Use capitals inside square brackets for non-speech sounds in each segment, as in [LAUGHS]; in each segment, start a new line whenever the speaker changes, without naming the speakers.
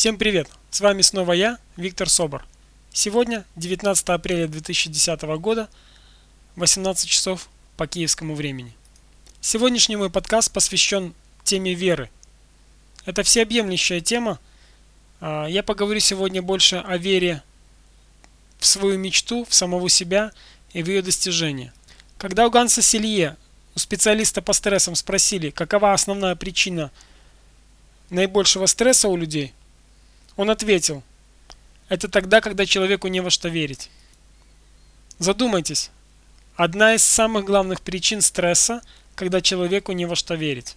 Всем привет! С вами снова я, Виктор Собор. Сегодня 19 апреля 2010 года, 18 часов по киевскому времени. Сегодняшний мой подкаст посвящен теме веры. Это всеобъемлющая тема. А, я поговорю сегодня больше о вере в свою мечту, в самого себя и в ее достижение. Когда у Ганса Селье, у специалиста по стрессам спросили, какова основная причина наибольшего стресса у людей – он ответил, это тогда, когда человеку не во что верить. Задумайтесь, одна из самых главных причин стресса, когда человеку не во что верить.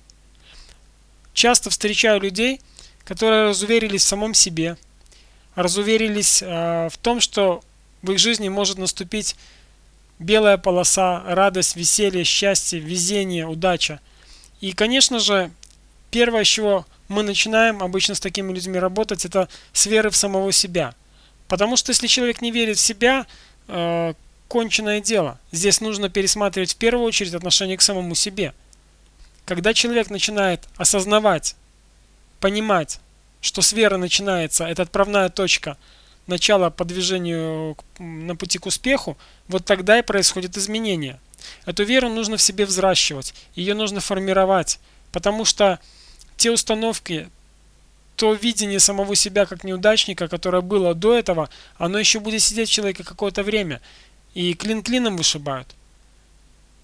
Часто встречаю людей, которые разуверились в самом себе, разуверились э, в том, что в их жизни может наступить белая полоса, радость, веселье, счастье, везение, удача. И, конечно же, первое, с чего мы начинаем обычно с такими людьми работать, это с веры в самого себя. Потому что если человек не верит в себя, э, конченное дело. Здесь нужно пересматривать в первую очередь отношение к самому себе. Когда человек начинает осознавать, понимать, что с веры начинается, это отправная точка начала по движению на пути к успеху, вот тогда и происходит изменение. Эту веру нужно в себе взращивать, ее нужно формировать, потому что те установки, то видение самого себя как неудачника, которое было до этого, оно еще будет сидеть в человеке какое-то время. И клин клином вышибают.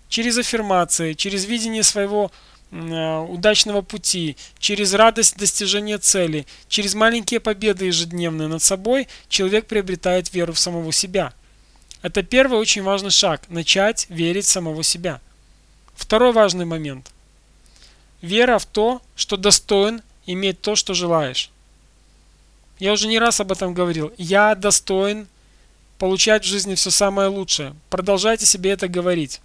Через аффирмации, через видение своего э, удачного пути, через радость достижения цели, через маленькие победы ежедневные над собой человек приобретает веру в самого себя. Это первый очень важный шаг – начать верить в самого себя. Второй важный момент – Вера в то, что достоин иметь то, что желаешь. Я уже не раз об этом говорил. Я достоин получать в жизни все самое лучшее. Продолжайте себе это говорить.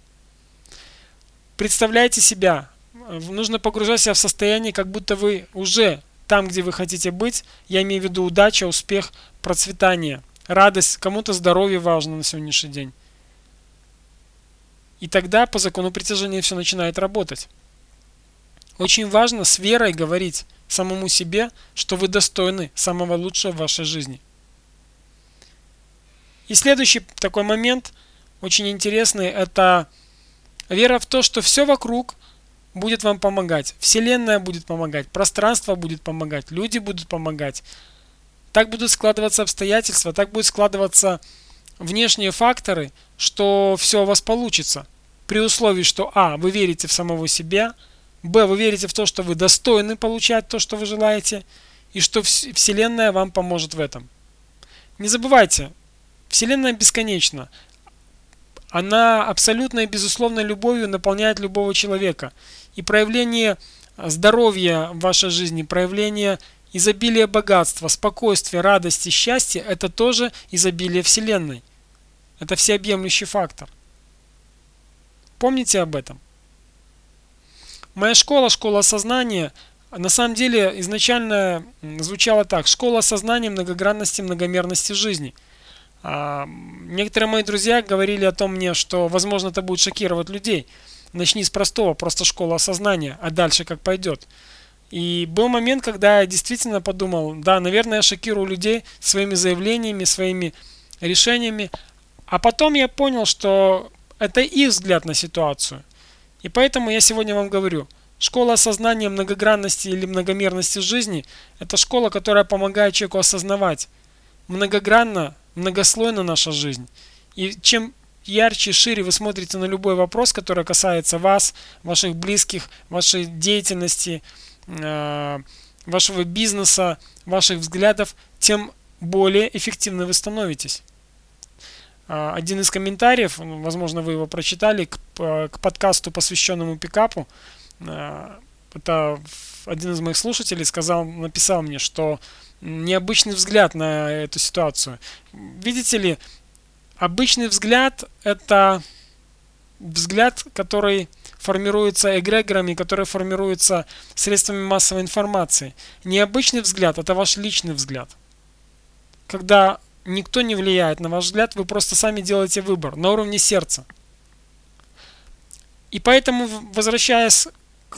Представляйте себя. Нужно погружать себя в состояние, как будто вы уже там, где вы хотите быть. Я имею в виду удача, успех, процветание, радость. Кому-то здоровье важно на сегодняшний день. И тогда по закону притяжения все начинает работать. Очень важно с верой говорить самому себе, что вы достойны самого лучшего в вашей жизни. И следующий такой момент, очень интересный, это вера в то, что все вокруг будет вам помогать. Вселенная будет помогать, пространство будет помогать, люди будут помогать. Так будут складываться обстоятельства, так будут складываться внешние факторы, что все у вас получится. При условии, что А. Вы верите в самого себя – Б. Вы верите в то, что вы достойны получать то, что вы желаете, и что Вселенная вам поможет в этом. Не забывайте, Вселенная бесконечна. Она абсолютно и безусловно любовью наполняет любого человека. И проявление здоровья в вашей жизни, проявление изобилия богатства, спокойствия, радости, счастья – это тоже изобилие Вселенной. Это всеобъемлющий фактор. Помните об этом. Моя школа, школа сознания, на самом деле изначально звучала так. Школа сознания многогранности, многомерности жизни. А, некоторые мои друзья говорили о том мне, что возможно это будет шокировать людей. Начни с простого, просто школа сознания, а дальше как пойдет. И был момент, когда я действительно подумал, да, наверное, я шокирую людей своими заявлениями, своими решениями. А потом я понял, что это их взгляд на ситуацию – и поэтому я сегодня вам говорю, школа осознания многогранности или многомерности жизни – это школа, которая помогает человеку осознавать многогранно, многослойна наша жизнь. И чем ярче, шире вы смотрите на любой вопрос, который касается вас, ваших близких, вашей деятельности, э, вашего бизнеса, ваших взглядов, тем более эффективны вы становитесь. А, один из комментариев, возможно, вы его прочитали, к, к подкасту, посвященному пикапу. А, это один из моих слушателей сказал, написал мне, что необычный взгляд на эту ситуацию. Видите ли, обычный взгляд это взгляд, который формируется эгрегорами, который формируется средствами массовой информации. Необычный взгляд – это ваш личный взгляд. Когда никто не влияет на ваш взгляд, вы просто сами делаете выбор на уровне сердца. И поэтому, возвращаясь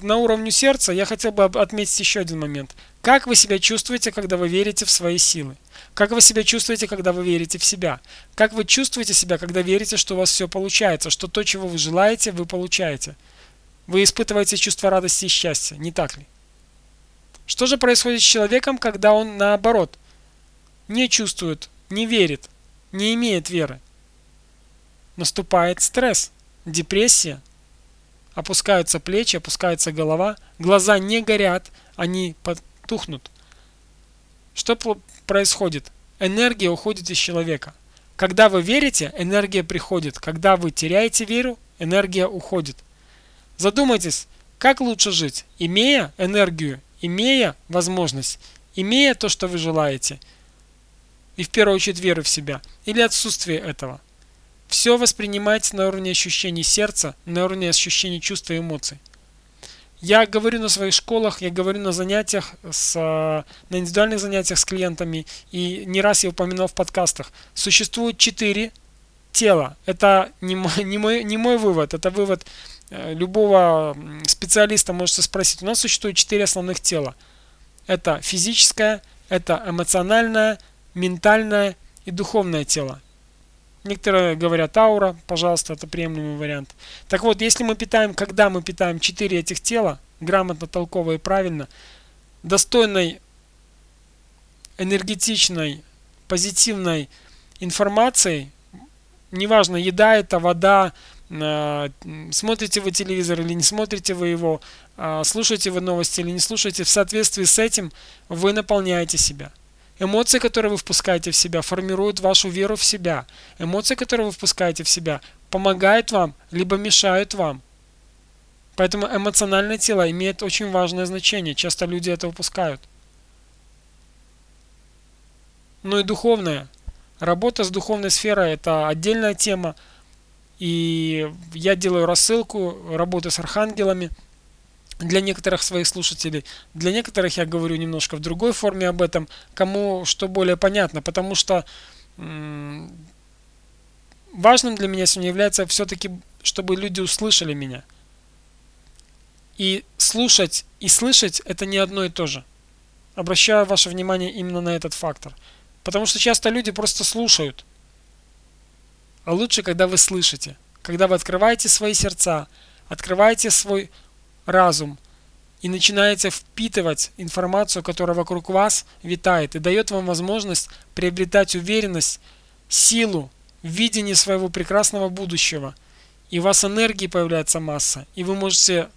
на уровне сердца, я хотел бы отметить еще один момент. Как вы себя чувствуете, когда вы верите в свои силы? Как вы себя чувствуете, когда вы верите в себя? Как вы чувствуете себя, когда верите, что у вас все получается, что то, чего вы желаете, вы получаете? Вы испытываете чувство радости и счастья, не так ли? Что же происходит с человеком, когда он наоборот не чувствует, не верит, не имеет веры? Наступает стресс, депрессия, опускаются плечи, опускается голова, глаза не горят, они потухнут. Что происходит? Энергия уходит из человека. Когда вы верите, энергия приходит. Когда вы теряете веру, энергия уходит. Задумайтесь, как лучше жить, имея энергию имея возможность, имея то, что вы желаете, и в первую очередь веры в себя, или отсутствие этого. Все воспринимайте на уровне ощущений сердца, на уровне ощущений чувств и эмоций. Я говорю на своих школах, я говорю на занятиях, с, на индивидуальных занятиях с клиентами, и не раз я упоминал в подкастах. Существует четыре тела. Это не мой, [LAUGHS] не мой, не мой вывод, это вывод Э, любого специалиста можете спросить. У нас существует четыре основных тела. Это физическое, это эмоциональное, ментальное и духовное тело. Некоторые говорят аура, пожалуйста, это приемлемый вариант. Так вот, если мы питаем, когда мы питаем четыре этих тела, грамотно, толково и правильно, достойной, энергетичной, позитивной информацией, неважно, еда это, вода, Э, смотрите вы телевизор или не смотрите вы его, э, слушаете вы новости или не слушаете, в соответствии с этим вы наполняете себя. Эмоции, которые вы впускаете в себя, формируют вашу веру в себя. Эмоции, которые вы впускаете в себя, помогают вам, либо мешают вам. Поэтому эмоциональное тело имеет очень важное значение. Часто люди это упускают. Ну и духовное. Работа с духовной сферой – это отдельная тема. И я делаю рассылку работы с архангелами для некоторых своих слушателей. Для некоторых я говорю немножко в другой форме об этом, кому что более понятно, потому что важным для меня сегодня является все-таки, чтобы люди услышали меня. И слушать и слышать это не одно и то же. Обращаю ваше внимание именно на этот фактор. Потому что часто люди просто слушают, а лучше, когда вы слышите, когда вы открываете свои сердца, открываете свой разум и начинаете впитывать информацию, которая вокруг вас витает и дает вам возможность приобретать уверенность, силу, видение своего прекрасного будущего. И у вас энергии появляется масса, и вы можете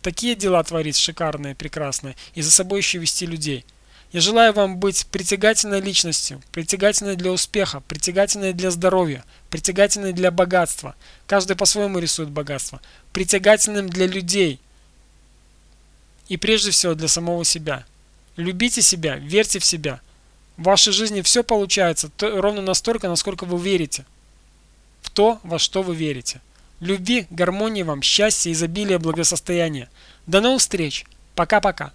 такие дела творить шикарные, прекрасные, и за собой еще вести людей – я желаю вам быть притягательной личностью, притягательной для успеха, притягательной для здоровья, притягательной для богатства. Каждый по-своему рисует богатство. Притягательным для людей. И прежде всего для самого себя. Любите себя, верьте в себя. В вашей жизни все получается ровно настолько, насколько вы верите. В то, во что вы верите. Любви, гармонии вам, счастья, изобилия, благосостояния. До новых встреч. Пока-пока.